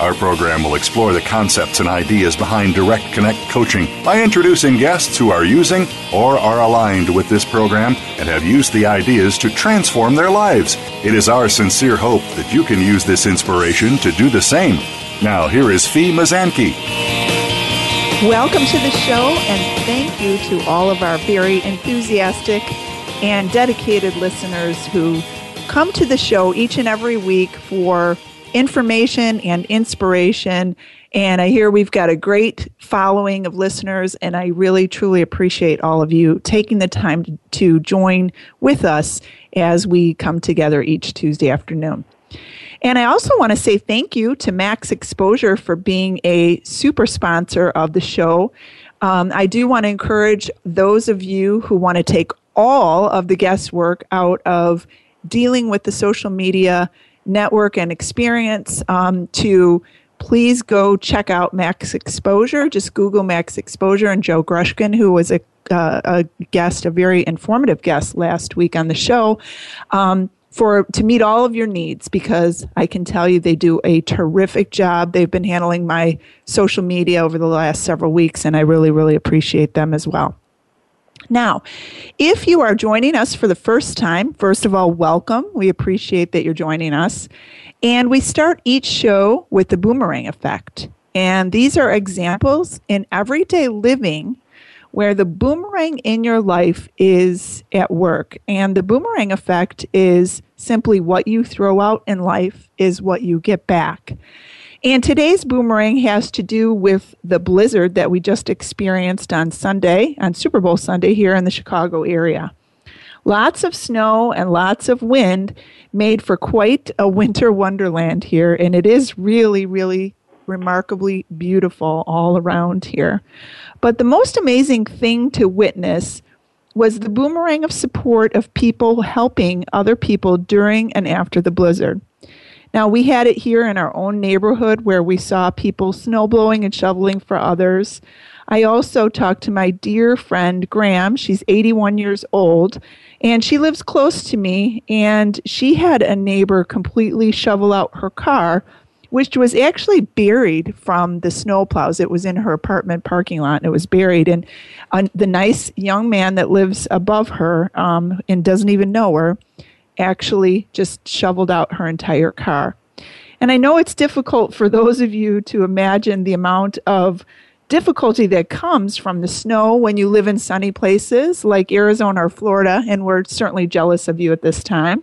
Our program will explore the concepts and ideas behind Direct Connect coaching by introducing guests who are using or are aligned with this program and have used the ideas to transform their lives. It is our sincere hope that you can use this inspiration to do the same. Now, here is Fee Mazanke. Welcome to the show, and thank you to all of our very enthusiastic and dedicated listeners who come to the show each and every week for information and inspiration. And I hear we've got a great following of listeners, and I really truly appreciate all of you taking the time to, join with us as we come together each Tuesday afternoon. And I also want to say thank you to Max Exposure for being a super sponsor of the show. Um, I do want to encourage those of you who want to take all of the guesswork out of dealing with the social media network and experience um, to please go check out Max Exposure. Just Google Max Exposure and Joe Grushkin, who was a, uh, a guest, a very informative guest last week on the show. Um, for to meet all of your needs because I can tell you they do a terrific job. They've been handling my social media over the last several weeks and I really really appreciate them as well. Now, if you are joining us for the first time, first of all, welcome. We appreciate that you're joining us. And we start each show with the boomerang effect. And these are examples in everyday living where the boomerang in your life is at work. And the boomerang effect is simply what you throw out in life is what you get back. And today's boomerang has to do with the blizzard that we just experienced on Sunday, on Super Bowl Sunday here in the Chicago area. Lots of snow and lots of wind made for quite a winter wonderland here, and it is really, really remarkably beautiful all around here. But the most amazing thing to witness was the boomerang of support of people helping other people during and after the blizzard. Now, we had it here in our own neighborhood where we saw people snowblowing and shoveling for others. I also talked to my dear friend Graham. She's 81 years old and she lives close to me. And she had a neighbor completely shovel out her car, which was actually buried from the snowplows. It was in her apartment parking lot and it was buried. And uh, the nice young man that lives above her um, and doesn't even know her actually just shoveled out her entire car. And I know it's difficult for those of you to imagine the amount of difficulty that comes from the snow when you live in sunny places like Arizona or Florida, and we're certainly jealous of you at this time.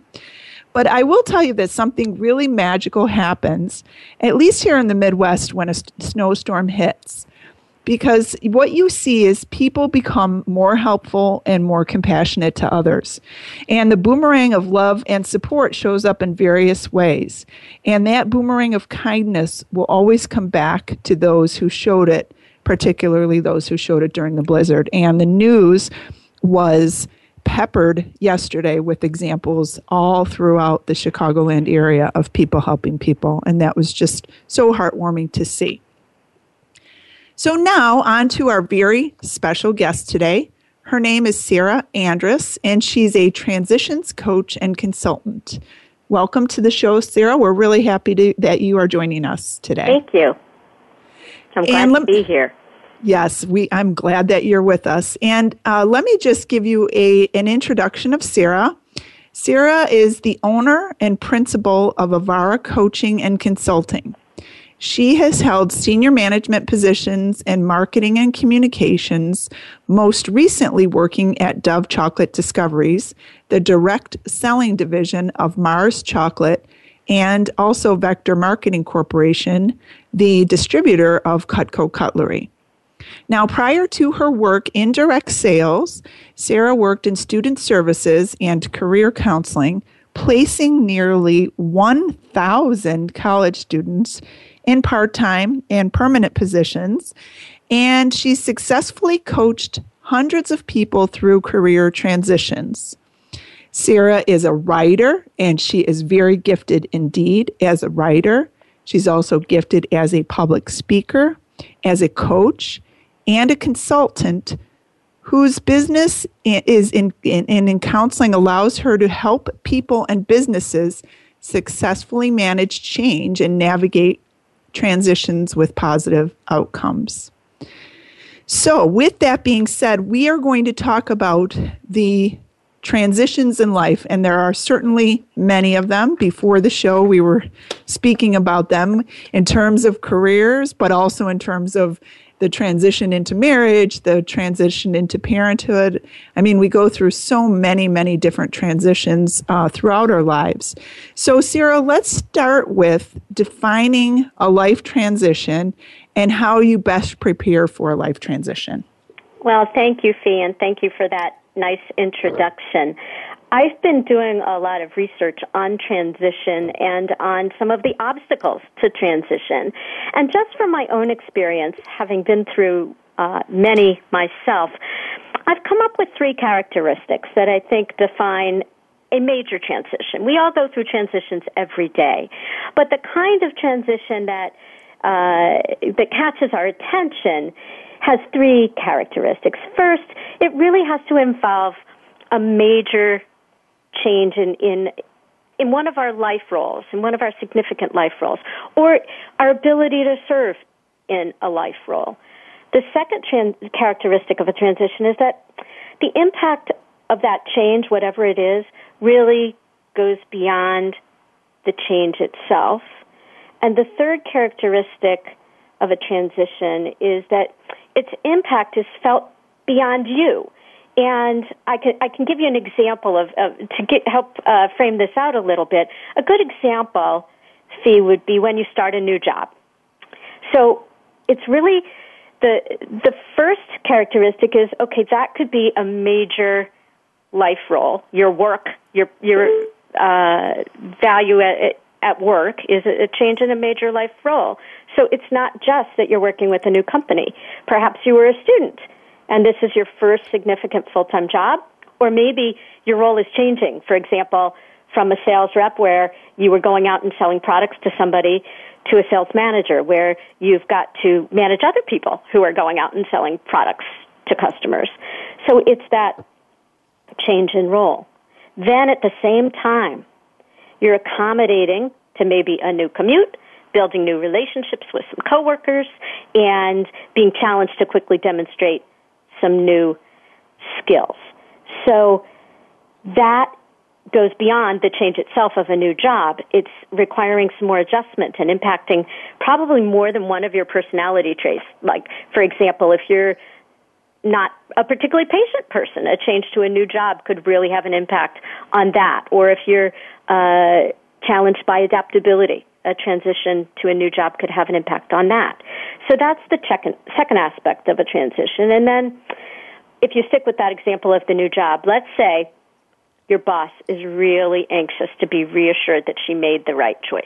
But I will tell you that something really magical happens, at least here in the Midwest, when a snowstorm hits because what you see is people become more helpful and more compassionate to others. And the boomerang of love and support shows up in various ways. And that boomerang of kindness will always come back to those who showed it, particularly those who showed it during the blizzard. And the news was peppered yesterday with examples all throughout the Chicagoland area of people helping people. And that was just so heartwarming to see. So now on to our very special guest today. Her name is Sarah Andrus, and she's a transitions coach and consultant. Welcome to the show, Sarah. We're really happy to, that you are joining us today. Thank you. I'm glad let, to be here. Yes, we. I'm glad that you're with us. And uh, let me just give you a an introduction of Sarah. Sarah is the owner and principal of Avarah Coaching and Consulting. She has held senior management positions in marketing and communications, most recently working at Dove Chocolate Discoveries, the direct selling division of Mars Chocolate, and also Vector Marketing Corporation, the distributor of Cutco Cutlery. Now, prior to her work in direct sales, Sarah worked in student services and career counseling, placing nearly 1,000 college students in part time and permanent positions. And she successfully coached hundreds of people through career transitions. Sarah is a writer, and she is very gifted indeed as a writer. She's also gifted as a public speaker, as a coach, and a consultant whose business is in, in, in counseling allows her to help people and businesses successfully manage change and navigate transitions with positive outcomes. So, with that being said, we are going to talk about the transitions in life, and there are certainly many of them. Before the show, we were speaking about them in terms of careers, but also in terms of the transition into marriage, the transition into parenthood. I mean, we go through so many, many different transitions uh, throughout our lives. So, Sarah, let's start with defining a life transition and how you best prepare for a life transition. Well, thank you, Fee, and thank you for that nice introduction. I've been doing a lot of research on transition and on some of the obstacles to transition. And just from my own experience, having been through uh, many myself, I've come up with three characteristics that I think define a major transition. We all go through transitions every day, but the kind of transition that uh, that catches our attention has three characteristics. First, it really has to involve a major change in, in in one of our life roles, in one of our significant life roles, or our ability to serve in a life role. The second trans- characteristic of a transition is that the impact of that change, whatever it is, really goes beyond the change itself. And the third characteristic of a transition is that its impact is felt beyond you. And I can I can give you an example of, of to get help uh, frame this out a little bit. A good example, fee would be when you start a new job. So it's really the the first characteristic is okay. That could be a major life role. Your work, your your uh, value at, at work is a change in a major life role. So it's not just that you're working with a new company. Perhaps you were a student and this is your first significant full-time job, or maybe your role is changing. For example, from a sales rep where you were going out and selling products to somebody to a sales manager where you've got to manage other people who are going out and selling products to customers. So it's that change in role. Then at the same time, you're accommodating to maybe a new commute, building new relationships with some coworkers, and being challenged to quickly demonstrate some new skills. So that goes beyond the change itself of a new job. It's requiring some more adjustment and impacting probably more than one of your personality traits. Like, for example, if you're not a particularly patient person, a change to a new job could really have an impact on that. Or if you're uh, challenged by adaptability, a transition to a new job could have an impact on that. So that's the second, aspect of a transition. And then if you stick with that example of the new job, let's say your boss is really anxious to be reassured that she made the right choice.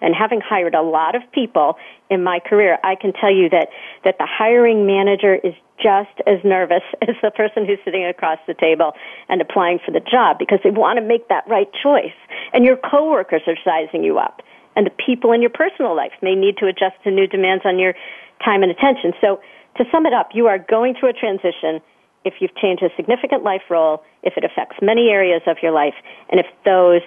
And having hired a lot of people in my career, I can tell you that, that the hiring manager is just as nervous as the person who's sitting across the table and applying for the job because they want to make that right choice. And your coworkers are sizing you up and the people in your personal life may need to adjust to new demands on your time and attention. So to sum it up, you are going through a transition if you've changed a significant life role, if it affects many areas of your life, and if those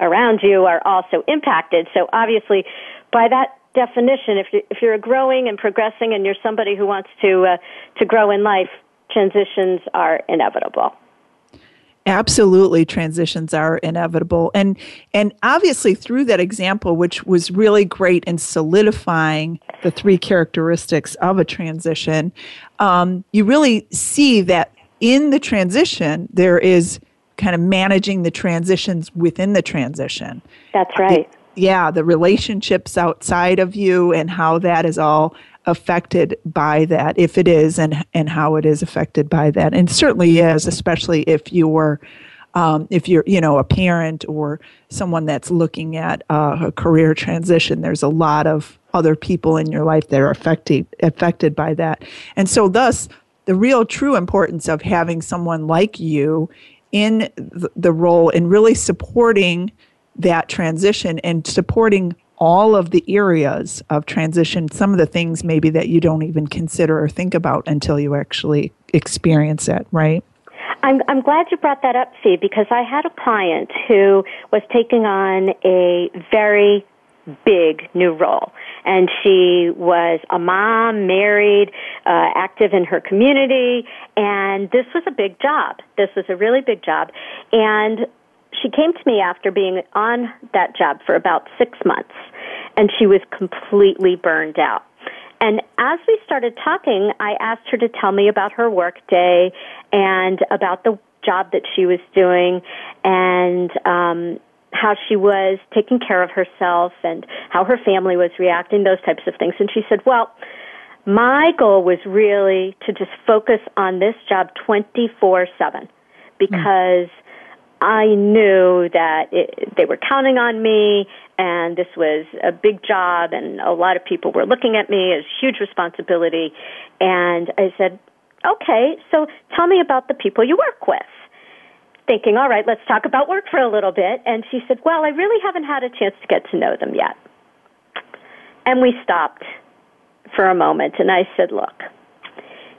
around you are also impacted. So obviously, by that definition, if you're, if you're growing and progressing and you're somebody who wants to, uh, to grow in life, transitions are inevitable absolutely transitions are inevitable. And and obviously through that example which was really great in solidifying the three characteristics of a transition um, you really see that in the transition there is kind of managing the transitions within the transition. That's right. Yeah, the relationships outside of you and how that is all affected by that, if it is, and and how it is affected by that, and certainly is, especially if you were. Um, if you're, you know, a parent or someone that's looking at uh, a career transition, there's a lot of other people in your life that are affected affected by that, and so thus the real true importance of having someone like you in the role and really supporting that transition and supporting all of the areas of transition, some of the things maybe that you don't even consider or think about until you actually experience it, right? I'm, I'm glad you brought that up, Fee, because I had a client who was taking on a very big new role. And she was a mom, married, uh, active in her community, and this was a big job. This was a really big job. And she came to me after being on that job for about six months, and she was completely burned out. And as we started talking, I asked her to tell me about her work day and about the job that she was doing and um, how she was taking care of herself and how her family was reacting, those types of things. And she said, Well, my goal was really to just focus on this job 24 7 because mm. I knew that it, they were counting on me and this was a big job and a lot of people were looking at me as huge responsibility and I said, "Okay, so tell me about the people you work with." Thinking, "All right, let's talk about work for a little bit." And she said, "Well, I really haven't had a chance to get to know them yet." And we stopped for a moment and I said, "Look,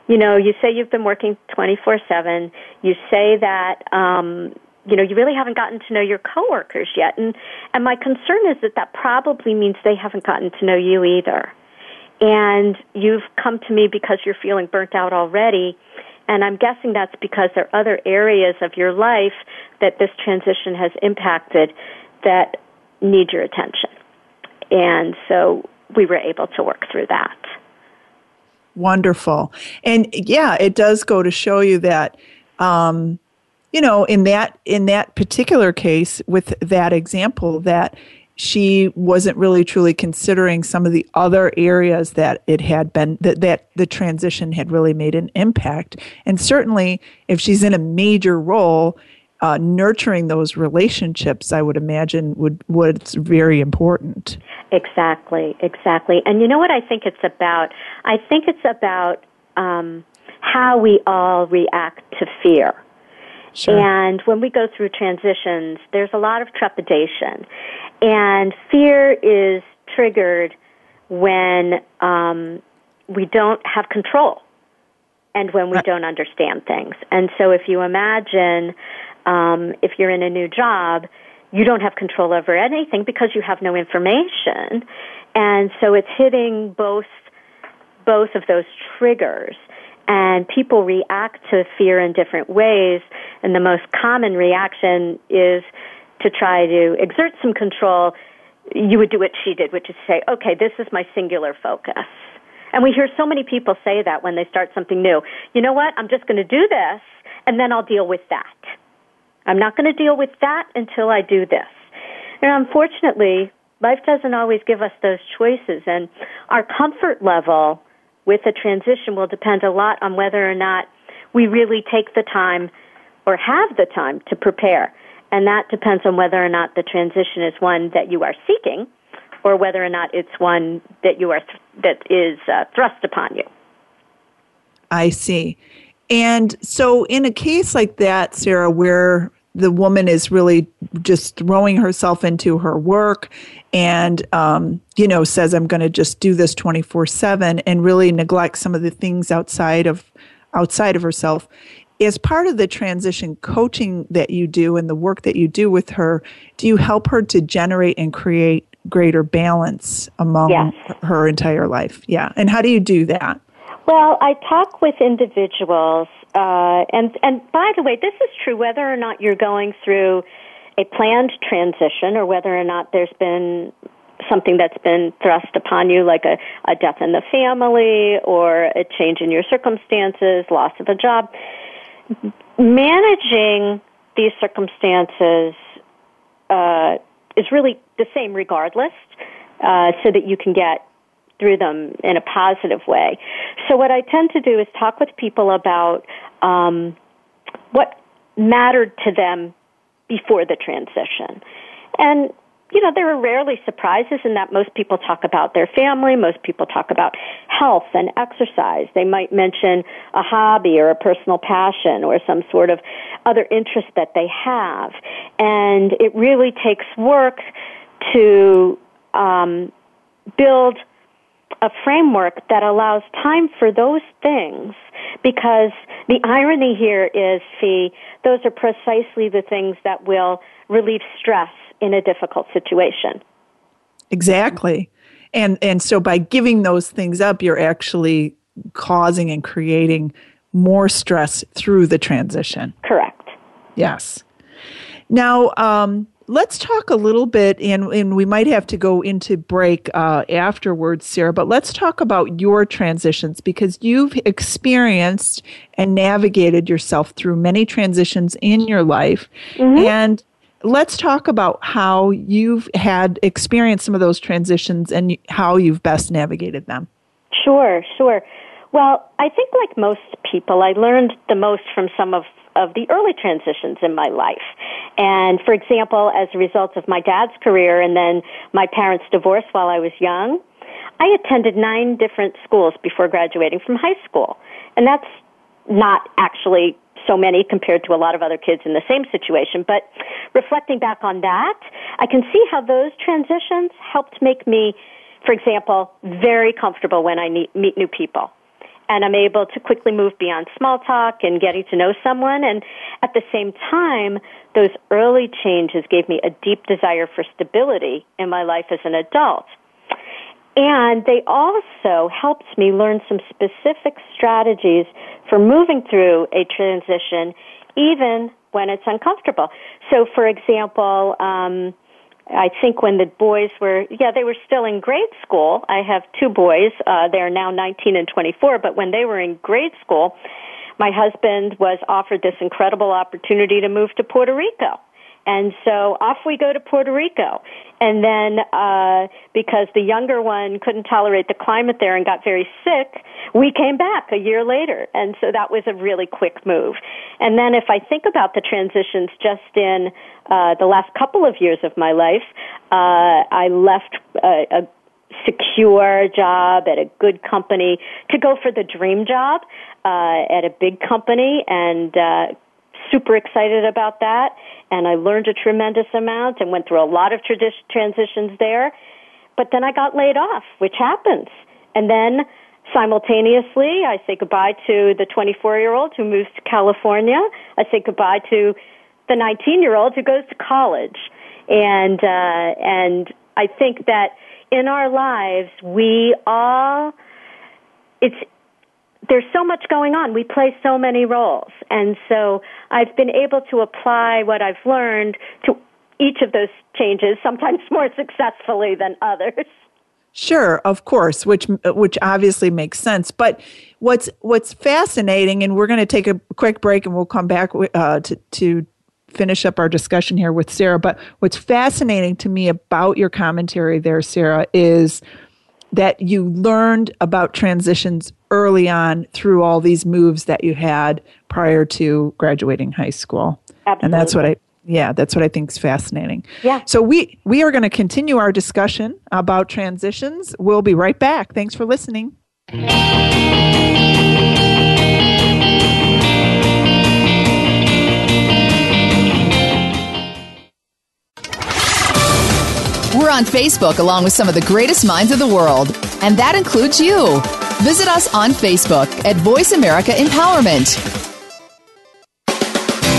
you know, you say you've been working 24/7. You say that um you know, you really haven't gotten to know your coworkers yet. And, and my concern is that that probably means they haven't gotten to know you either. And you've come to me because you're feeling burnt out already. And I'm guessing that's because there are other areas of your life that this transition has impacted that need your attention. And so we were able to work through that. Wonderful. And yeah, it does go to show you that um, you know in that in that particular case with that example that she wasn't really truly considering some of the other areas that it had been that, that the transition had really made an impact. And certainly if she's in a major role uh, nurturing those relationships i would imagine would was very important. Exactly exactly. And you know what i think it's about? I think it's about um, how we all react to fear Sure. And when we go through transitions, there's a lot of trepidation. And fear is triggered when um, we don't have control and when we don't understand things. And so if you imagine um, if you're in a new job, you don't have control over anything because you have no information. And so it's hitting both both of those triggers and people react to fear in different ways. And the most common reaction is to try to exert some control. You would do what she did which is say okay this is my singular focus. And we hear so many people say that when they start something new. You know what? I'm just going to do this and then i'll deal with that. I'm not going to deal with that until i do this. And unfortunately life doesn't always give us those choices. And our comfort level with a transition will depend a lot on whether or not we really take the time or have the time to prepare. And that depends on whether or not the transition is one that you are seeking or whether or not it's one that you are th- that is uh, thrust upon you. I see. And so in a case like that, Sarah, where the woman is really just throwing herself into her work and um, you know says i'm going to just do this 24-7 and really neglect some of the things outside of outside of herself. As part of the transition coaching that you do and the work that you do with her do you help her to generate and create greater balance among yes. her entire life? Yeah. And how do you do that? Well i talk with individuals uh, and and by the way, this is true whether or not you're going through a planned transition or whether or not there's been something that's been thrust upon you, like a, a death in the family or a change in your circumstances, loss of a job. Managing these circumstances uh, is really the same regardless, uh, so that you can get through them in a positive way. So what I tend to do is talk with people about um, what mattered to them before the transition. And you know, there are rarely surprises in that most people talk about their family, most people talk about health and exercise. They might mention a hobby or a personal passion or some sort of other interest that they have. And it really takes work to um, build a framework that allows time for those things because the irony here is, Fee, those are precisely the things that will relieve stress in a difficult situation. Exactly. And and so by giving those things up, you're actually causing and creating more stress through the transition. Correct. Yes. Now, um, let's talk a little bit, and, and we might have to go into break uh, afterwards, Sarah, but let's talk about your transitions because you've experienced and navigated yourself through many transitions in your life. Mm-hmm. And let's talk about how you've had experienced some of those transitions and how you've best navigated them. Sure, sure. Well, I think like most people, I learned the most from some of of the early transitions in my life. And for example, as a result of my dad's career and then my parents' divorce while I was young, I attended nine different schools before graduating from high school. And that's not actually so many compared to a lot of other kids in the same situation. But reflecting back on that, I can see how those transitions helped make me, for example, very comfortable when I meet, new people. And I'm able to quickly move beyond small talk and getting to know someone. And at the same time, those early changes gave me a deep desire for stability in my life as an adult. And they also helped me learn some specific strategies for moving through a transition, even when it's uncomfortable. So, for example, um, I think when the boys were, yeah, they were still in grade school. I have two boys. Uh, they're now 19 and 24, but when they were in grade school, my husband was offered this incredible opportunity to move to Puerto Rico. And so off we go to Puerto Rico. And then, uh, because the younger one couldn't tolerate the climate there and got very sick, we came back a year later. And so that was a really quick move. And then if I think about the transitions just in, uh, the last couple of years of my life, uh, I left a, a secure job at a good company to go for the dream job uh, at a big company and uh, super excited about that and I learned a tremendous amount and went through a lot of tradi- transitions there. But then I got laid off, which happens. And then simultaneously, I say goodbye to the 24 year old who moves to California. I say goodbye to the 19 year old who goes to college. And, uh, and I think that in our lives, we all, it's there's so much going on. We play so many roles. And so I've been able to apply what I've learned to each of those changes, sometimes more successfully than others. Sure, of course, which which obviously makes sense. But what's what's fascinating, and we're going to take a quick break, and we'll come back uh, to to finish up our discussion here with Sarah. But what's fascinating to me about your commentary there, Sarah, is that you learned about transitions early on through all these moves that you had prior to graduating high school. Absolutely. And that's what I yeah, that's what I think is fascinating. Yeah. So we we are going to continue our discussion about transitions. We'll be right back. Thanks for listening. We're on Facebook along with some of the greatest minds of the world, and that includes you. Visit us on Facebook at Voice America Empowerment.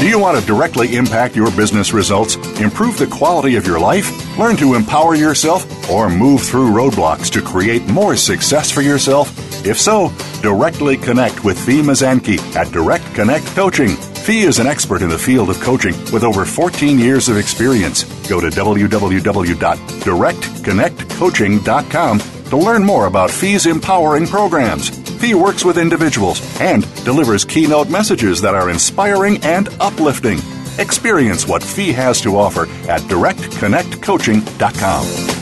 Do you want to directly impact your business results, improve the quality of your life, learn to empower yourself, or move through roadblocks to create more success for yourself? If so, directly connect with Fee Mazanke at Direct Connect Coaching. Fee is an expert in the field of coaching with over 14 years of experience. Go to www.directconnectcoaching.com to learn more about Fee's empowering programs. Fee works with individuals and delivers keynote messages that are inspiring and uplifting. Experience what Fee has to offer at directconnectcoaching.com.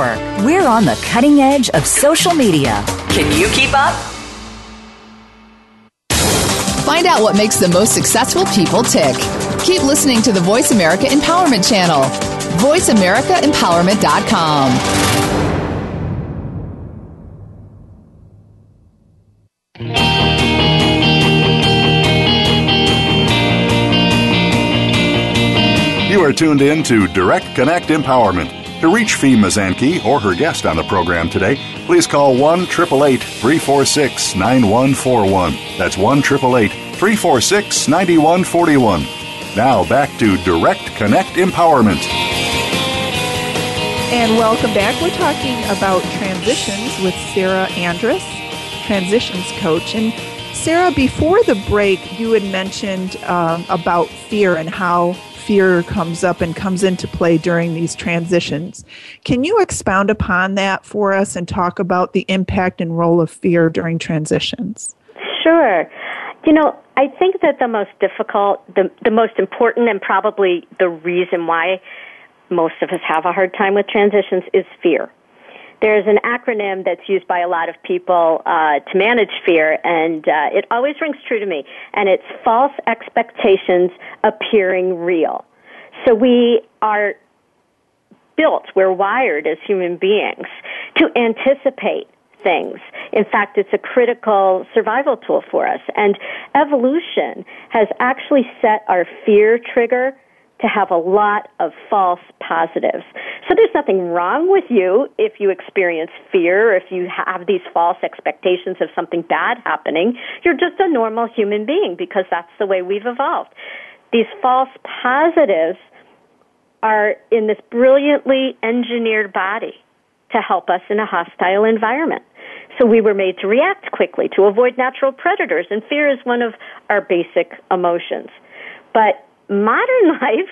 Network. We're on the cutting edge of social media. Can you keep up? Find out what makes the most successful people tick. Keep listening to the Voice America Empowerment Channel. VoiceAmericaEmpowerment.com. You are tuned in to Direct Connect Empowerment. To reach Fee Mazanke or her guest on the program today, please call 1 346 9141. That's 1 346 9141. Now back to Direct Connect Empowerment. And welcome back. We're talking about transitions with Sarah Andrus, transitions coach. And Sarah, before the break, you had mentioned um, about fear and how fear comes up and comes into play during these transitions. Can you expound upon that for us and talk about the impact and role of fear during transitions? Sure. You know, I think that the most difficult, the, the most important, and probably the reason why most of us have a hard time with transitions is fear. There's an acronym that's used by a lot of people uh, to manage fear, and uh, it always rings true to me. And it's false expectations appearing real. So we are built, we're wired as human beings to anticipate things. In fact, it's a critical survival tool for us. And evolution has actually set our fear trigger to have a lot of false positives. So there's nothing wrong with you if you experience fear, if you have these false expectations of something bad happening. You're just a normal human being because that's the way we've evolved. These false positives are in this brilliantly engineered body to help us in a hostile environment. So we were made to react quickly to avoid natural predators, and fear is one of our basic emotions. But modern life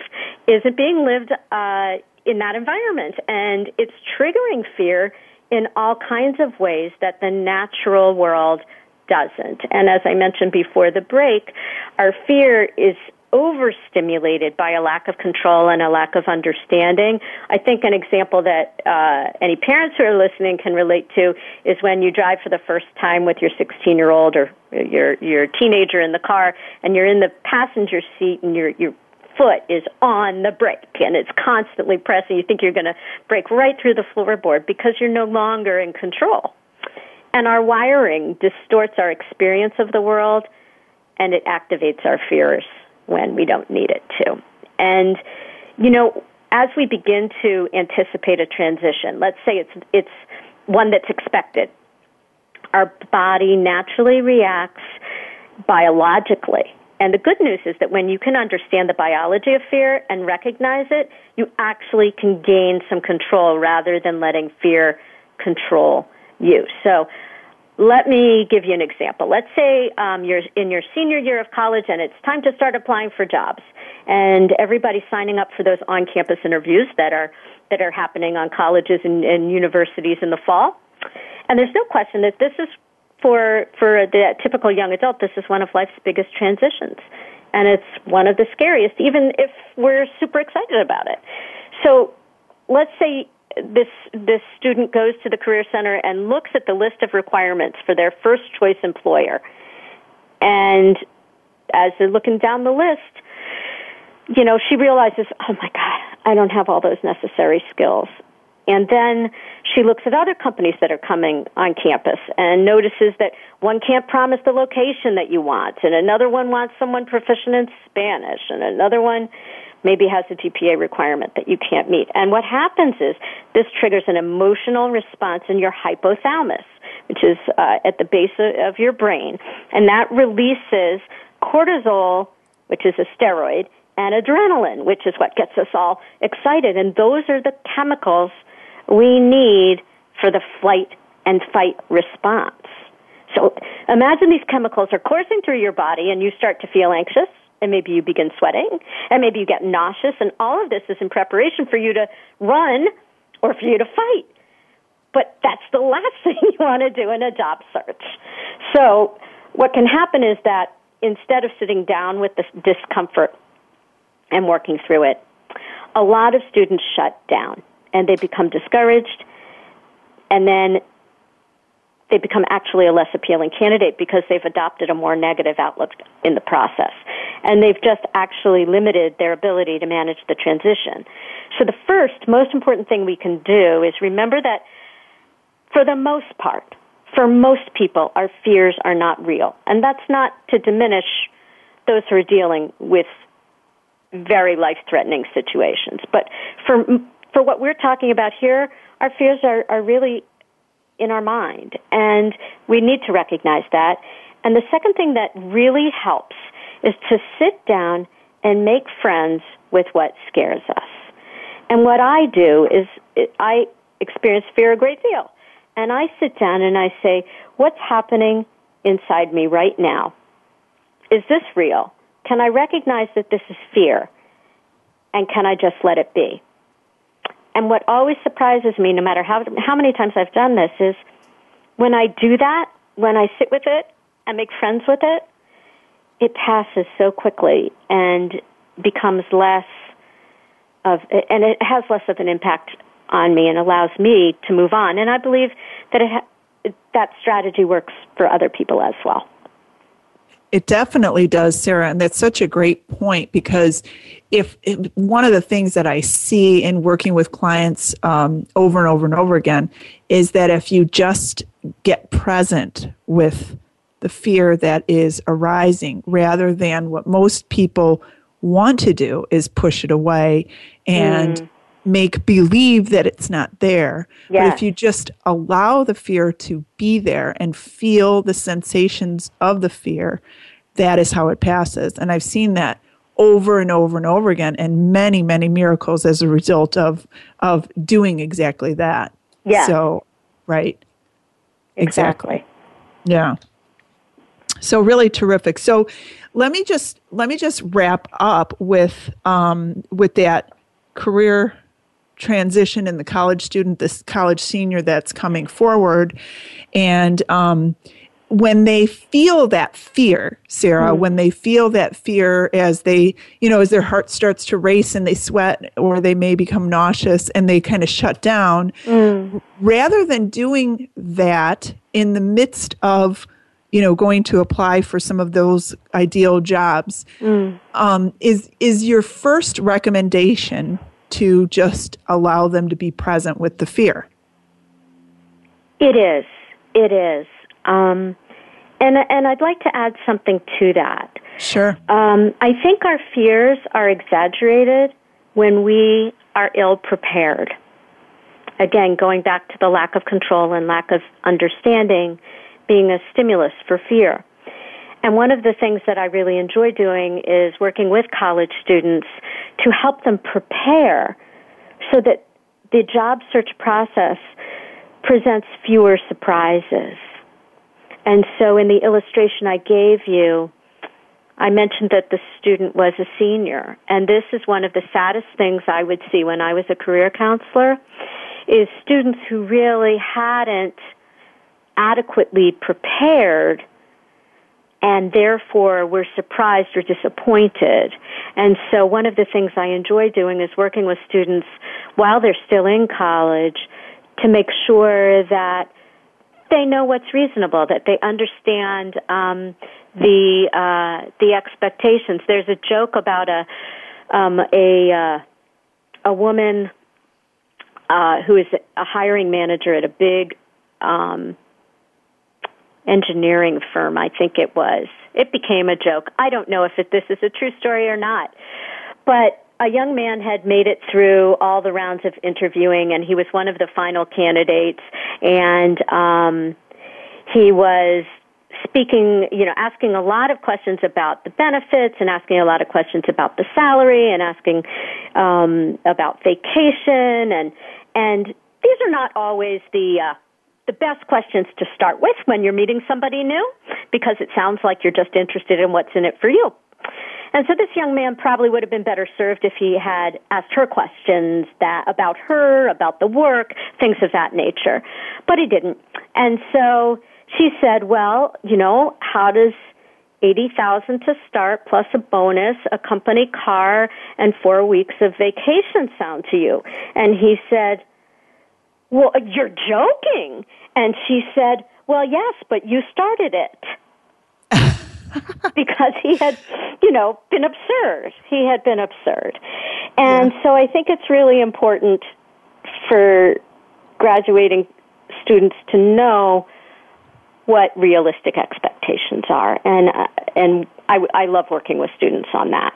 isn't being lived uh, in that environment, and it's triggering fear in all kinds of ways that the natural world doesn't. And as I mentioned before the break, our fear is overstimulated by a lack of control and a lack of understanding. I think an example that uh, any parents who are listening can relate to is when you drive for the first time with your 16 year old or your your teenager in the car, and you're in the passenger seat, and your your foot is on the brake and it's constantly pressing. You think you're going to break right through the floorboard because you're no longer in control. And our wiring distorts our experience of the world and it activates our fears when we don't need it to. And, you know, as we begin to anticipate a transition, let's say it's, it's one that's expected, our body naturally reacts biologically. And the good news is that when you can understand the biology of fear and recognize it, you actually can gain some control rather than letting fear control you. So let me give you an example. Let's say um, you're in your senior year of college and it's time to start applying for jobs, and everybody's signing up for those on-campus interviews that are that are happening on colleges and, and universities in the fall. And there's no question that this is for for the typical young adult. This is one of life's biggest transitions, and it's one of the scariest, even if we're super excited about it. So let's say this this student goes to the career center and looks at the list of requirements for their first choice employer. And as they're looking down the list you know she realizes oh my god i don't have all those necessary skills. And then she looks at other companies that are coming on campus and notices that one can't promise the location that you want and another one wants someone proficient in spanish and another one maybe has a GPA requirement that you can't meet. And what happens is this triggers an emotional response in your hypothalamus, which is uh, at the base of your brain, and that releases cortisol which is a steroid, and adrenaline, which is what gets us all excited. And those are the chemicals we need for the flight and fight response. So imagine these chemicals are coursing through your body and you start to feel anxious and maybe you begin sweating and maybe you get nauseous and all of this is in preparation for you to run or for you to fight. But that's the last thing you want to do in a job search. So what can happen is that instead of sitting down with this discomfort and working through it, a lot of students shut down and they become discouraged and then they become actually a less appealing candidate because they've adopted a more negative outlook in the process. And they've just actually limited their ability to manage the transition. So the first, most important thing we can do is remember that for the most part, for most people, our fears are not real. And that's not to diminish those who are dealing with very life-threatening situations. But for, for what we're talking about here, our fears are, are really in our mind. And we need to recognize that. And the second thing that really helps is to sit down and make friends with what scares us. And what I do is I experience fear a great deal. And I sit down and I say, what's happening inside me right now? Is this real? Can I recognize that this is fear? And can I just let it be? And what always surprises me, no matter how, how many times I've done this, is when I do that, when I sit with it and make friends with it, it passes so quickly and becomes less of, and it has less of an impact on me and allows me to move on. And I believe that it ha- that strategy works for other people as well. It definitely does, Sarah, and that's such a great point because if, if one of the things that I see in working with clients um, over and over and over again is that if you just get present with the fear that is arising rather than what most people want to do is push it away and mm. make believe that it's not there. But if you just allow the fear to be there and feel the sensations of the fear, that is how it passes. And I've seen that over and over and over again and many many miracles as a result of of doing exactly that. Yeah. So right. Exactly, exactly. yeah. So really terrific. So let me just let me just wrap up with um, with that career transition in the college student this college senior that's coming forward. And um, when they feel that fear, Sarah, mm. when they feel that fear as they, you know, as their heart starts to race and they sweat or they may become nauseous and they kind of shut down, mm. rather than doing that in the midst of, you know, going to apply for some of those ideal jobs, mm. um, is is your first recommendation to just allow them to be present with the fear? It is. It is. Um, and and I'd like to add something to that. Sure. Um, I think our fears are exaggerated when we are ill prepared. Again, going back to the lack of control and lack of understanding being a stimulus for fear. And one of the things that I really enjoy doing is working with college students to help them prepare so that the job search process presents fewer surprises. And so in the illustration I gave you, I mentioned that the student was a senior. And this is one of the saddest things I would see when I was a career counselor is students who really hadn't adequately prepared and therefore were surprised or disappointed. And so one of the things I enjoy doing is working with students while they're still in college to make sure that they know what's reasonable, that they understand um, the uh, the expectations. There's a joke about a um, a uh, a woman uh, who is a hiring manager at a big um, engineering firm. I think it was. It became a joke. I don't know if it, this is a true story or not, but a young man had made it through all the rounds of interviewing and he was one of the final candidates and um he was speaking, you know, asking a lot of questions about the benefits and asking a lot of questions about the salary and asking um, about vacation and and these are not always the uh, the best questions to start with when you're meeting somebody new because it sounds like you're just interested in what's in it for you. And so this young man probably would have been better served if he had asked her questions that about her, about the work, things of that nature. But he didn't. And so she said, "Well, you know, how does 80,000 to start plus a bonus, a company car and 4 weeks of vacation sound to you?" And he said, "Well, you're joking." And she said, "Well, yes, but you started it." because he had, you know, been absurd. He had been absurd. And yeah. so I think it's really important for graduating students to know what realistic expectations are. And, uh, and I, I love working with students on that.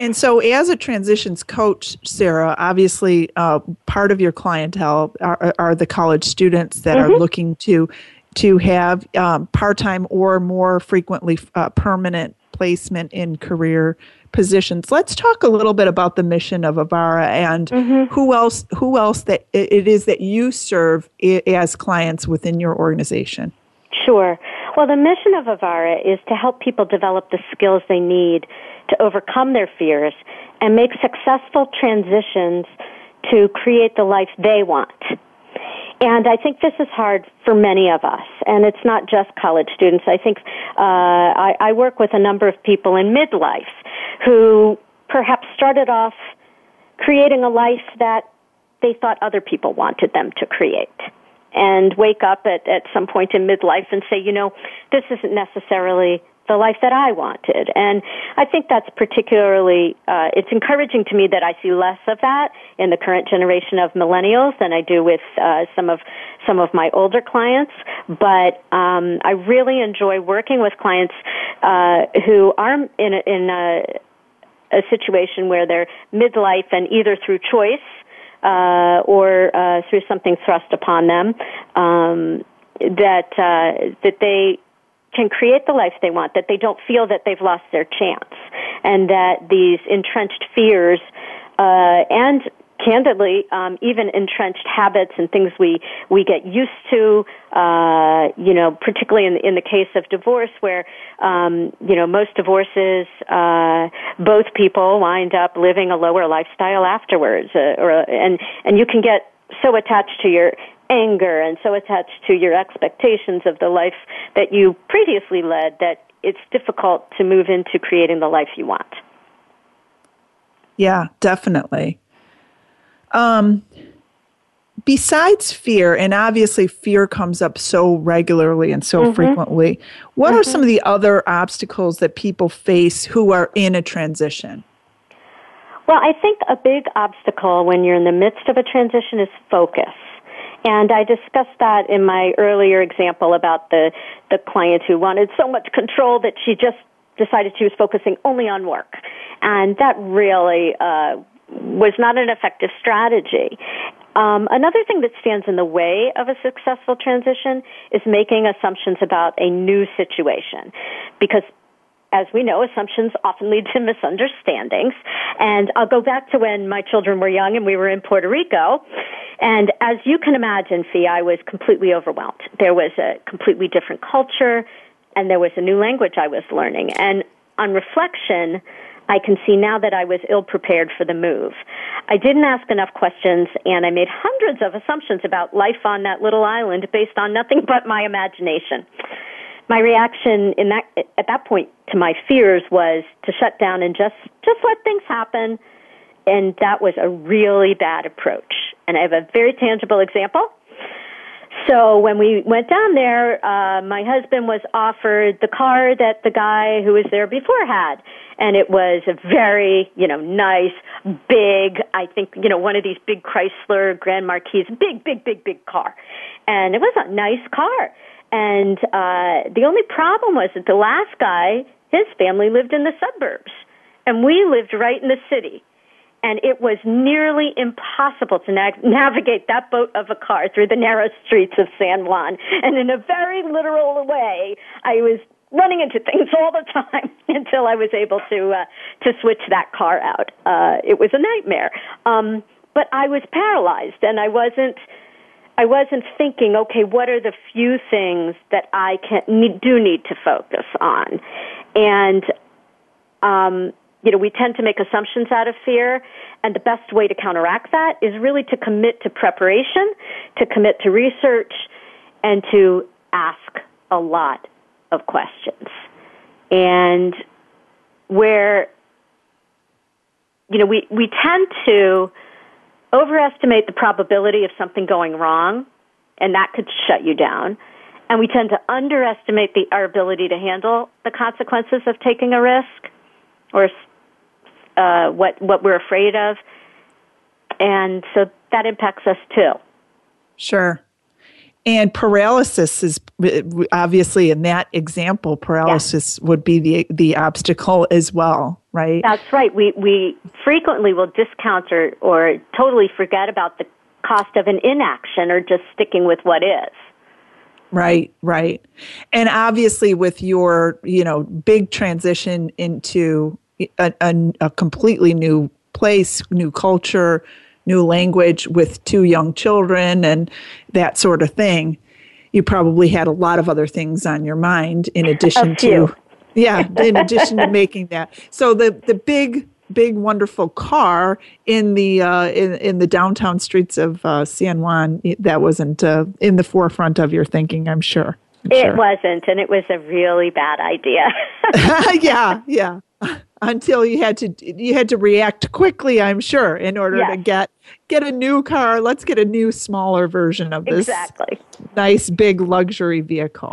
And so, as a transitions coach, Sarah, obviously uh, part of your clientele are, are the college students that mm-hmm. are looking to to have um, part time or more frequently uh, permanent placement in career positions. Let's talk a little bit about the mission of Avarah and mm-hmm. who else who else that it is that you serve as clients within your organization. Sure. Well, the mission of Avarah is to help people develop the skills they need to overcome their fears and make successful transitions to create the life they want. And I think this is hard for many of us, and it's not just college students. I think uh, I, I work with a number of people in midlife who perhaps started off creating a life that they thought other people wanted them to create and wake up at, at some point in midlife and say, you know, this isn't necessarily the life that I wanted. And I think that's particularly, uh, it's encouraging to me that I see less of that in the current generation of millennials than I do with uh, some of some of my older clients. But um, I really enjoy working with clients uh, who are in a, in a, a situation where they're midlife and either through choice uh, or uh, through something thrust upon them um, that uh, that they can create the life they want, that they don't feel that they've lost their chance, and that these entrenched fears uh, and candidly, um, even entrenched habits and things we we get used to. Uh, you know, particularly in in the case of divorce, where um, you know most divorces, uh, both people wind up living a lower lifestyle afterwards, uh, or and and you can get so attached to your anger and so attached to your expectations of the life that you previously led that it's difficult to move into creating the life you want. Yeah, definitely. Um, besides fear, and obviously fear comes up so regularly and so mm-hmm. frequently, what mm-hmm. are some of the other obstacles that people face who are in a transition? Well, I think a big obstacle when you're in the midst of a transition is focus. And I discussed that in my earlier example about the, the client who wanted so much control that she just decided she was focusing only on work. And that really uh, was not an effective strategy. Um, another thing that stands in the way of a successful transition is making assumptions about a new situation. Because as we know, assumptions often lead to misunderstandings. And I'll go back to when my children were young and we were in Puerto Rico. And as you can imagine, Fee, I was completely overwhelmed. There was a completely different culture and there was a new language I was learning. And on reflection, I can see now that I was ill prepared for the move. I didn't ask enough questions and I made hundreds of assumptions about life on that little island based on nothing but my imagination my reaction in that at that point to my fears was to shut down and just just let things happen and that was a really bad approach. And i have a very tangible example. So when we went down there uh my husband was offered the car that the guy who was there before had. And it was a very you know nice big i think you know one of these big chrysler grand marquis big big big big car. And it was a nice car. And uh, the only problem was that the last guy, his family lived in the suburbs, and we lived right in the city. And it was nearly impossible to na- navigate that boat of a car through the narrow streets of San Juan. And in a very literal way, I was running into things all the time until I was able to uh, to switch that car out. Uh, it was a nightmare, um, but I was paralyzed, and I wasn't. I wasn't thinking, okay, what are the few things that I can do need to focus on, and um, you know, we tend to make assumptions out of fear, and the best way to counteract that is really to commit to preparation, to commit to research, and to ask a lot of questions. And where, you know, we, we tend to overestimate the probability of something going wrong, and that could shut you down. And we tend to underestimate the, our ability to handle the consequences of taking a risk or uh, what what we're afraid of, and so that impacts us too. Sure. And paralysis is obviously in that example, paralysis yeah. would be the the obstacle as well, right? That's right. We we frequently will discount or, or totally forget about the cost of an inaction or just sticking with what is. Right, right. And obviously with your, you know, big transition into a, a, a completely new place, new culture, new language with two young children and that sort of thing, you probably had a lot of other things on your mind in addition to yeah, in addition to making that. So the the big big wonderful car in the uh, in in the downtown streets of uh, San Juan that wasn't uh, in the forefront of your thinking, I'm sure. I'm it sure. wasn't, and it was a really bad idea. yeah, yeah until you had to you had to react quickly i'm sure in order yes. to get get a new car let's get a new smaller version of this exactly. nice big luxury vehicle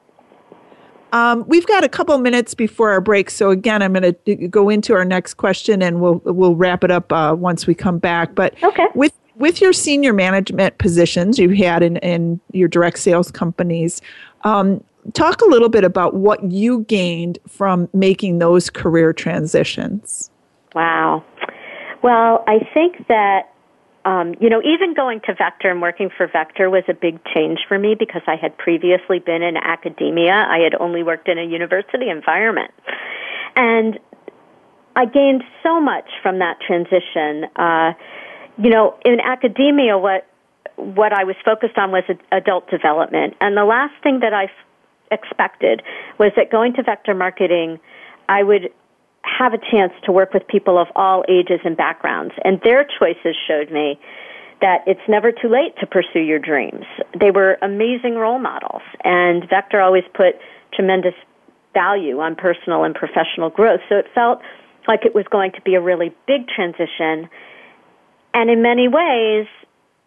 um, we've got a couple minutes before our break so again i'm going to go into our next question and we'll we'll wrap it up uh, once we come back but okay. with with your senior management positions you've had in, in your direct sales companies um, talk a little bit about what you gained from making those career transitions. Wow. Well, I think that um, you know, even going to Vector and working for Vector was a big change for me because I had previously been in academia. I had only worked in a university environment. And I gained so much from that transition. Uh, you know, in academia, what what I was focused on was adult development, and the last thing that I expected was that going to vector marketing, I would have a chance to work with people of all ages and backgrounds. And their choices showed me that it's never too late to pursue your dreams. They were amazing role models. And Vector always put tremendous value on personal and professional growth. So it felt like it was going to be a really big transition. And in many ways,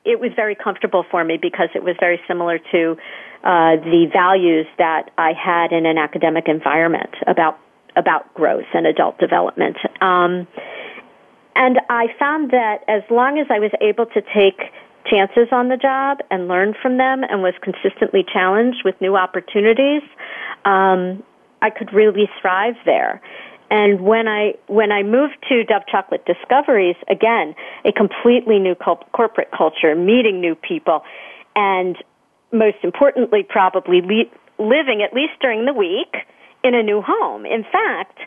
it was very comfortable for me because it was very similar to uh, the values that I had in an academic environment about about growth and adult development. Um, and I found that as long as I was able to take chances on the job and learn from them and was consistently challenged with new opportunities, um, I could really thrive there. And when I when I moved to Dove Chocolate Discoveries, again, a completely new cul- corporate culture, meeting new people, and most importantly, probably le- living at least during the week in a new home. In fact,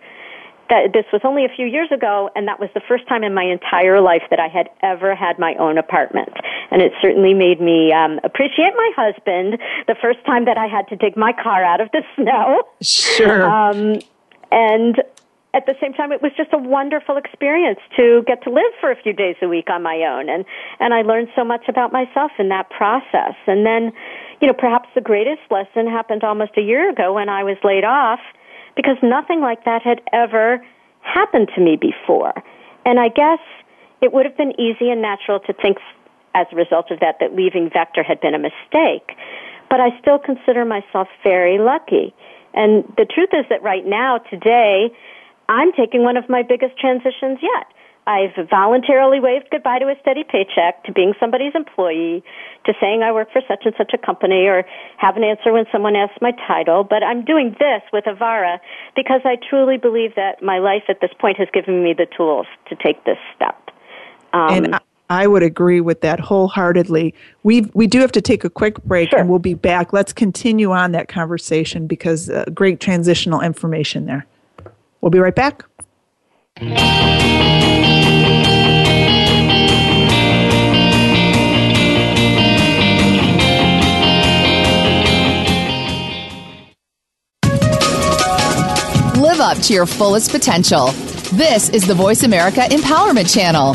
that this was only a few years ago, and that was the first time in my entire life that I had ever had my own apartment. And it certainly made me um, appreciate my husband the first time that I had to dig my car out of the snow. Sure. Um, and at the same time, it was just a wonderful experience to get to live for a few days a week on my own, and and I learned so much about myself in that process. And then, you know, perhaps the greatest lesson happened almost a year ago when I was laid off, because nothing like that had ever happened to me before. And I guess it would have been easy and natural to think, as a result of that, that leaving Vector had been a mistake. But I still consider myself very lucky. And the truth is that right now, today, I'm taking one of my biggest transitions yet. I've voluntarily waved goodbye to a steady paycheck, to being somebody's employee, to saying I work for such and such a company, or have an answer when someone asks my title. But I'm doing this with Avarah because I truly believe that my life at this point has given me the tools to take this step. Um, and I would agree with that wholeheartedly. We we do have to take a quick break, sure. and we'll be back. Let's continue on that conversation because uh, great transitional information there. We'll be right back. Live up to your fullest potential. This is the Voice America Empowerment Channel.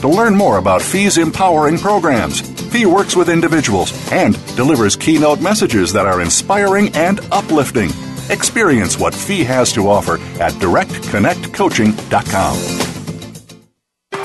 to learn more about Fee's empowering programs. Fee works with individuals and delivers keynote messages that are inspiring and uplifting. Experience what Fee has to offer at directconnectcoaching.com.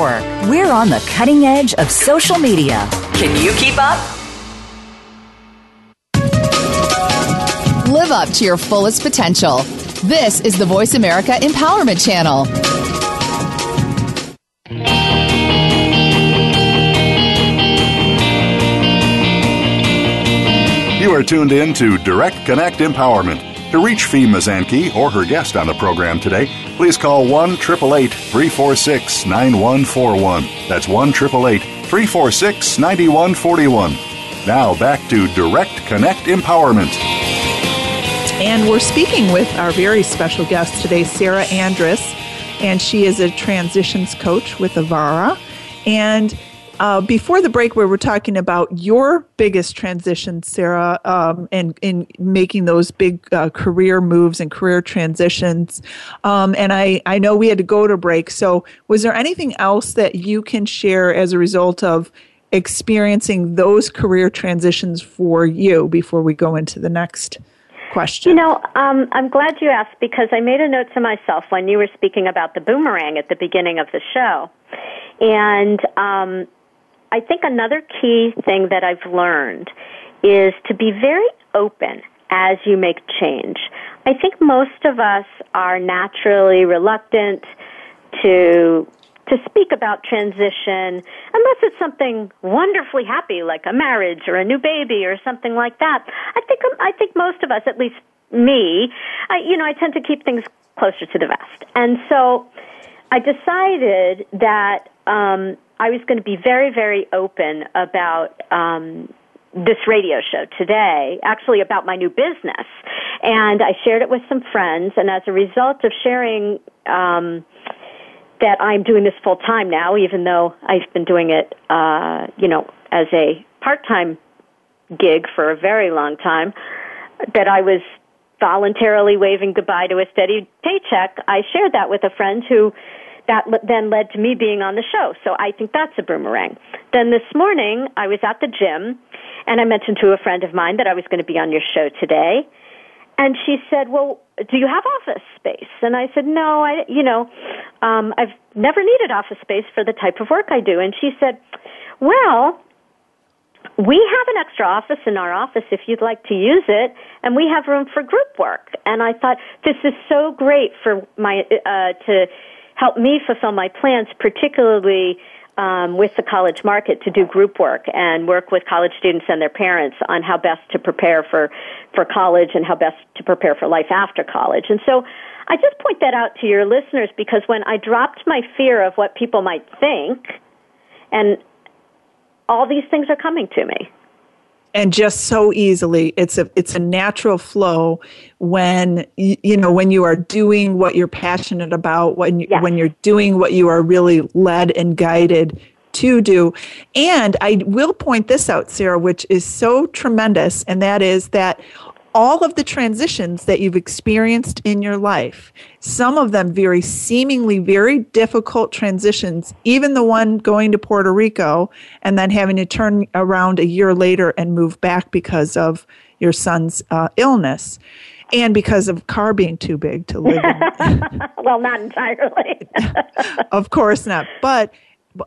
Network. We're on the cutting edge of social media. Can you keep up? Live up to your fullest potential. This is the Voice America Empowerment Channel. You are tuned in to Direct Connect Empowerment. To reach Fee Mazanke or her guest on the program today, please call 1 888 346 9141. That's 1 888 346 9141. Now back to Direct Connect Empowerment. And we're speaking with our very special guest today, Sarah Andrus, and she is a transitions coach with Avarah. And uh, before the break, we were talking about your biggest transition, Sarah, um, and in making those big uh, career moves and career transitions. Um, and I, I know we had to go to break. So, was there anything else that you can share as a result of experiencing those career transitions for you before we go into the next? Question. You know, um, I'm glad you asked because I made a note to myself when you were speaking about the boomerang at the beginning of the show. And um, I think another key thing that I've learned is to be very open as you make change. I think most of us are naturally reluctant to to speak about transition unless it's something wonderfully happy like a marriage or a new baby or something like that. I think I think most of us, at least me, I, you know, I tend to keep things closer to the vest. And so I decided that um, I was going to be very, very open about um, this radio show today, actually about my new business. And I shared it with some friends, and as a result of sharing um, that I'm doing this full time now, even though I've been doing it, uh, you know, as a part time gig for a very long time, that I was voluntarily waving goodbye to a steady paycheck, I shared that with a friend who that then led to me being on the show. So I think that's a boomerang. Then this morning, I was at the gym, and I mentioned to a friend of mine that I was going to be on your show today. And she said, "Well, do you have office space?" And I said, "No, I, you know, um, I've never needed office space for the type of work I do." And she said, "Well, we have an extra office in our office if you'd like to use it, and we have room for group work." And I thought this is so great for my uh, to help me fulfill my plans, particularly um, with the college market to do group work and work with college students and their parents on how best to prepare for, for college and how best to prepare for life after college. And so I just point that out to your listeners because when I dropped my fear of what people might think, and all these things are coming to me. And just so easily it's a it's a natural flow when you know when you are doing what you're passionate about when you, when you're doing what you are really led and guided to do. And i will point this out sarah which is so tremendous and that is that all of the transitions that you've experienced in your life, some of them very seemingly very difficult transitions, even the one going to Puerto Rico and then having to turn around a year later and move back because of your son's uh, illness and because of car being too big to live in. well, not entirely. of course not. But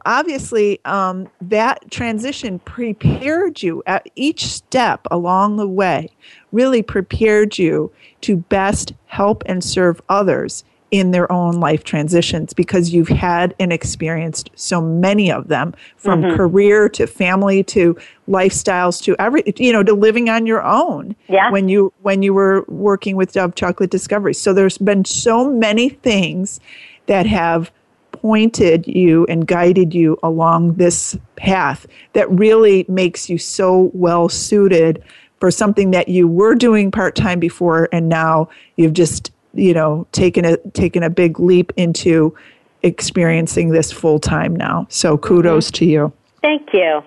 obviously um, that transition prepared you at each step along the way really prepared you to best help and serve others in their own life transitions because you've had and experienced so many of them from mm-hmm. career to family to lifestyles to every you know to living on your own yeah. when you when you were working with Dove Chocolate Discovery so there's been so many things that have pointed you and guided you along this path that really makes you so well suited for something that you were doing part time before and now you've just you know taken a taken a big leap into experiencing this full time now. So kudos mm-hmm. to you. Thank you.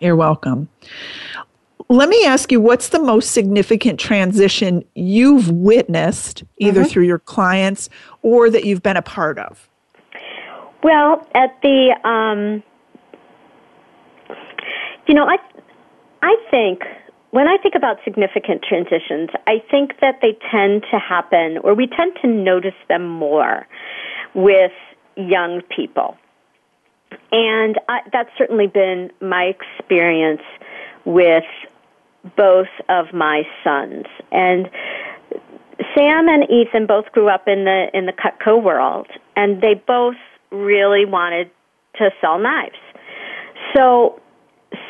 You're welcome. Let me ask you what's the most significant transition you've witnessed either mm-hmm. through your clients or that you've been a part of? Well, at the, um, you know, I, I think when I think about significant transitions, I think that they tend to happen, or we tend to notice them more with young people. And I, that's certainly been my experience with both of my sons. And Sam and Ethan both grew up in the in the Cutco world, and they both really wanted to sell knives. So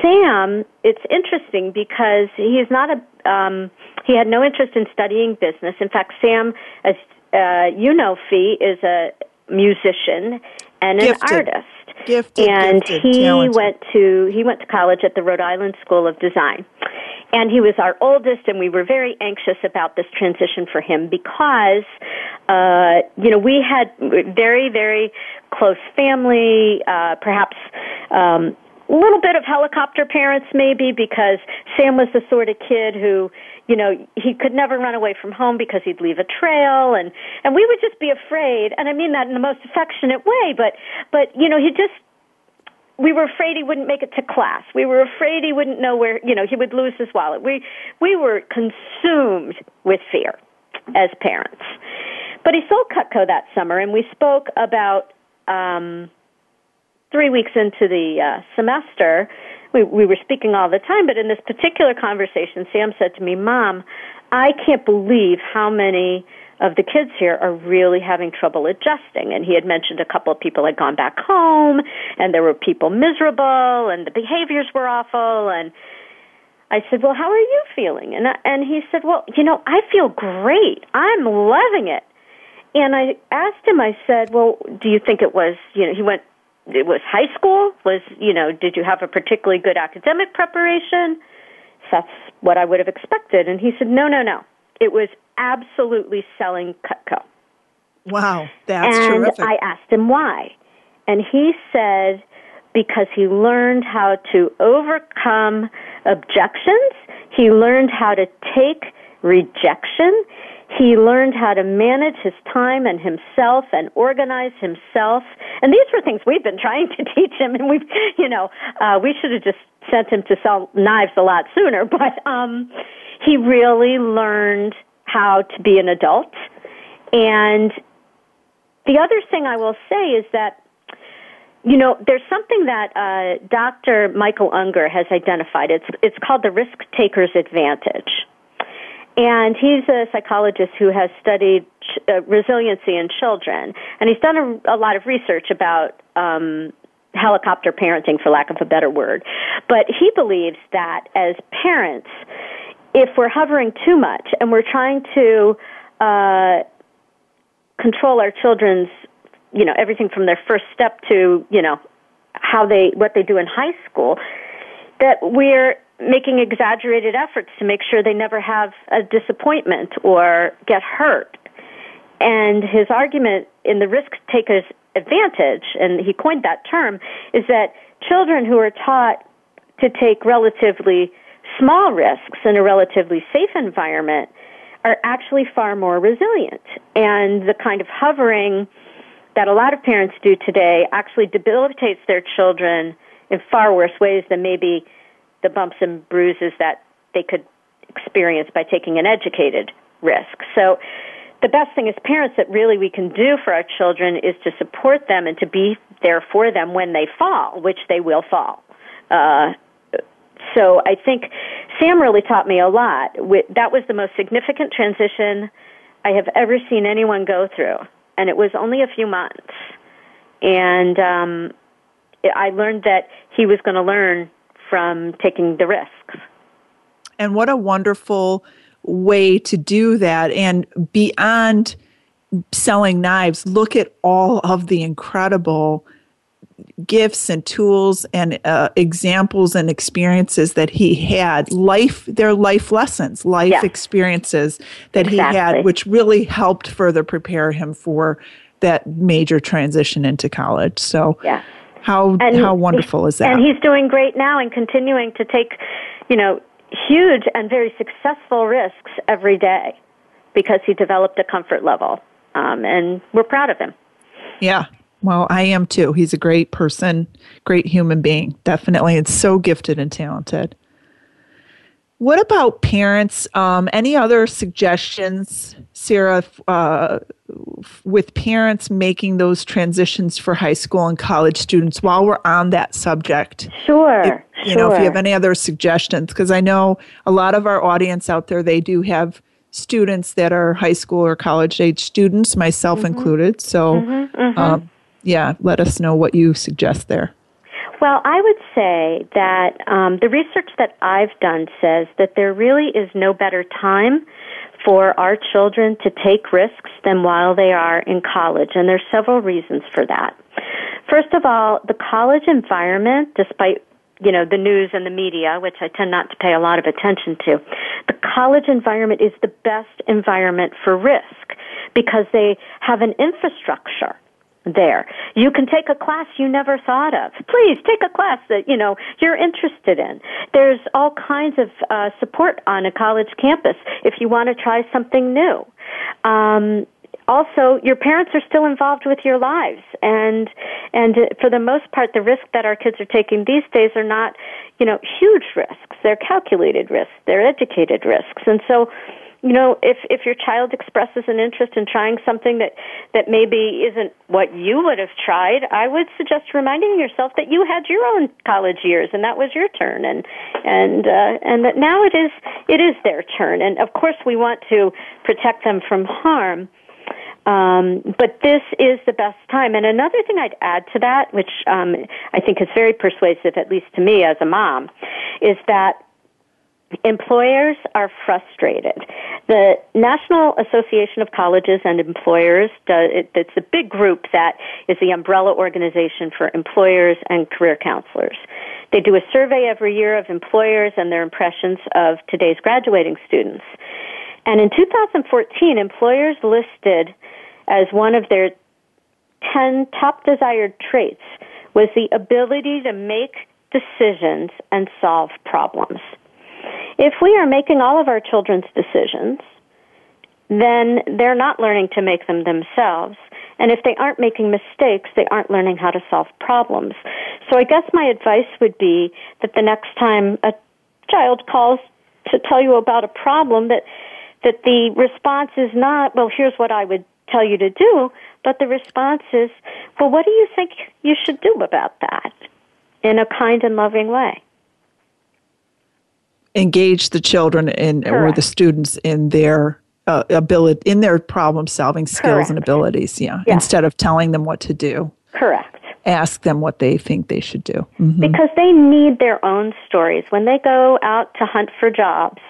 Sam, it's interesting because he's not a um, he had no interest in studying business. In fact, Sam, as uh, you know, Fee is a musician and an gifted. artist. Gifted, and gifted, he talented. went to he went to college at the Rhode Island School of Design. And he was our oldest, and we were very anxious about this transition for him because, uh, you know, we had very, very close family, uh, perhaps um, little bit of helicopter parents maybe because Sam was the sort of kid who, you know, he could never run away from home because he'd leave a trail and and we would just be afraid and I mean that in the most affectionate way, but but you know, he just we were afraid he wouldn't make it to class. We were afraid he wouldn't know where, you know, he would lose his wallet. We we were consumed with fear as parents. But he sold Cutco that summer and we spoke about um, three weeks into the uh, semester, we, we were speaking all the time, but in this particular conversation, Sam said to me, Mom, I can't believe how many of the kids here are really having trouble adjusting. And he had mentioned a couple of people had gone back home, and there were people miserable, and the behaviors were awful, and I said, "Well, how are you feeling?" And I, and he said, "Well, you know, I feel great. I'm loving it." And I asked him, I said, well, do you think it was, you know, he went, it was high school? Was, you know, did you have a particularly good academic preparation? That's what I would have expected. And he said, no, no, no. It was absolutely selling Cutco. Wow, that's and terrific. I asked him why. And he said, because he learned how to overcome objections. He learned how to take rejection. He learned how to manage his time and himself and organize himself. And these were things we've been trying to teach him, and we've, you know, uh, we should have just sent him to sell knives a lot sooner. But um, he really learned how to be an adult. And the other thing I will say is that you know, there's something that uh, Dr. Michael Ungar has identified. It's it's called the risk taker's advantage. And he's a psychologist who has studied uh, resiliency in children, and he's done a, a lot of research about um, helicopter parenting, for lack of a better word. But he believes that as parents, if we're hovering too much and we're trying to uh, control our children's, you know, everything from their first step to, you know, how they what they do in high school, that we're making exaggerated efforts to make sure they never have a disappointment or get hurt. And his argument in the risk taker's advantage, and he coined that term, is that children who are taught to take relatively small risks in a relatively safe environment are actually far more resilient. And the kind of hovering that a lot of parents do today actually debilitates their children in far worse ways than maybe the bumps and bruises that they could experience by taking an educated risk. So the best thing as parents that really we can do for our children is to support them and to be there for them when they fall, which they will fall. Uh, so I think Sam really taught me a lot. That was the most significant transition I have ever seen anyone go through, and it was only a few months. And um, I learned that he was going to learn from taking the risks. And what a wonderful way to do that. And beyond selling knives, look at all of the incredible gifts and tools and uh, examples and experiences that he had life their life lessons life yeah. experiences that exactly. he had which really helped further prepare him for that major transition into college so yeah how and how wonderful is that? And he's doing great now and continuing to take, you know, huge and very successful risks every day because he developed a comfort level, um, and we're proud of him. Yeah. Well, I am too. He's a great person, great human being, definitely, and so gifted and talented. What about parents? Um, any other suggestions, Sarah, uh, with parents making those transitions for high school and college students while we're on that subject? Sure. If, you sure. know, if you have any other suggestions, because I know a lot of our audience out there, they do have students that are high school or college age students, myself mm-hmm. included. So, mm-hmm, mm-hmm. Um, yeah, let us know what you suggest there. Well, I would say that um, the research that I've done says that there really is no better time for our children to take risks than while they are in college, and there's several reasons for that. First of all, the college environment, despite you know the news and the media, which I tend not to pay a lot of attention to, the college environment is the best environment for risk because they have an infrastructure there. You can take a class you never thought of. Please take a class that you know you're interested in. There's all kinds of uh, support on a college campus if you want to try something new. Um, also, your parents are still involved with your lives, and and for the most part, the risks that our kids are taking these days are not, you know, huge risks. They're calculated risks. They're educated risks, and so you know, if if your child expresses an interest in trying something that that maybe isn't what you would have tried, I would suggest reminding yourself that you had your own college years and that was your turn, and and uh, and that now it is it is their turn, and of course we want to protect them from harm. Um, but this is the best time. And another thing I'd add to that, which um, I think is very persuasive, at least to me as a mom, is that employers are frustrated. The National Association of Colleges and Employers, does, it's a big group that is the umbrella organization for employers and career counselors. They do a survey every year of employers and their impressions of today's graduating students. And in 2014, employers listed as one of their 10 top desired traits was the ability to make decisions and solve problems. If we are making all of our children's decisions, then they're not learning to make them themselves. And if they aren't making mistakes, they aren't learning how to solve problems. So I guess my advice would be that the next time a child calls to tell you about a problem that that the response is not, well, here's what I would tell you to do, but the response is, well, what do you think you should do about that? In a kind and loving way engage the children in Correct. or the students in their uh, ability in their problem solving skills Correct. and abilities yeah. yeah instead of telling them what to do Correct. Ask them what they think they should do. Mm-hmm. Because they need their own stories. When they go out to hunt for jobs,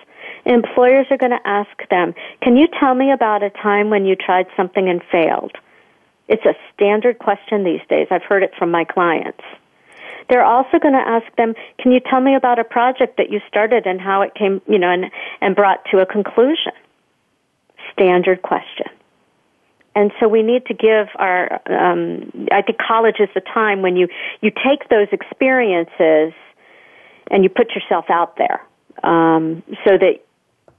employers are going to ask them, Can you tell me about a time when you tried something and failed? It's a standard question these days. I've heard it from my clients. They're also going to ask them, "Can you tell me about a project that you started and how it came, you know, and and brought to a conclusion?" Standard question. And so we need to give our, um, I think college is the time when you, you take those experiences and you put yourself out there um, so that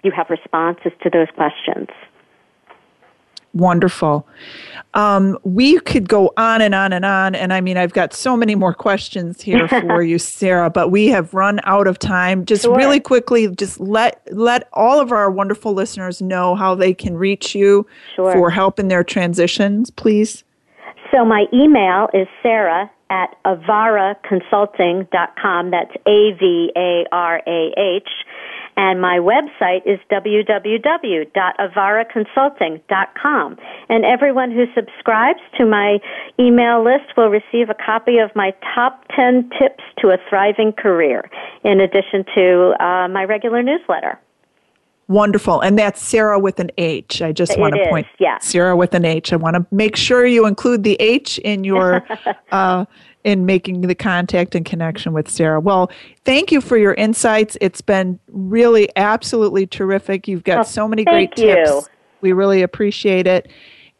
you have responses to those questions. Wonderful. Um, we could go on and on and on. And I mean, I've got so many more questions here for you, Sarah, but we have run out of time. Just sure. really quickly, just let let all of our wonderful listeners know how they can reach you sure. for help in their transitions, please. So my email is Sarah at avarahconsulting.com. That's A V A R A H. And my website is www.avarahconsulting.com. And everyone who subscribes to my email list will receive a copy of my top 10 tips to a thriving career, in addition to uh, my regular newsletter. Wonderful. And that's Sarah with an H. I just want to point yeah. Sarah with an H. I want to make sure you include the H in your uh, in making the contact and connection with Sarah. Well, thank you for your insights. It's been really absolutely terrific. You've got oh, so many great you. tips. We really appreciate it.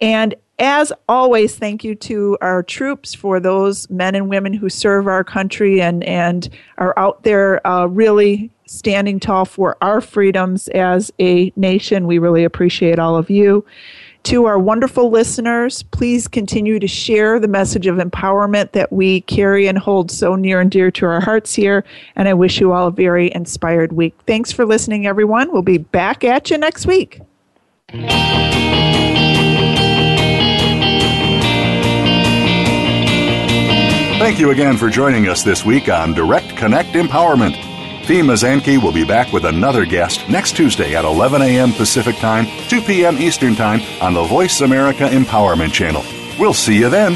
And as always, thank you to our troops for those men and women who serve our country and, and are out there uh, really standing tall for our freedoms as a nation. We really appreciate all of you. To our wonderful listeners, please continue to share the message of empowerment that we carry and hold so near and dear to our hearts here. And I wish you all a very inspired week. Thanks for listening, everyone. We'll be back at you next week. Thank you again for joining us this week on Direct Connect Empowerment. Fee Mazanke will be back with another guest next Tuesday at 11 a.m. Pacific Time, 2 p.m. Eastern Time on the Voice America Empowerment Channel. We'll see you then.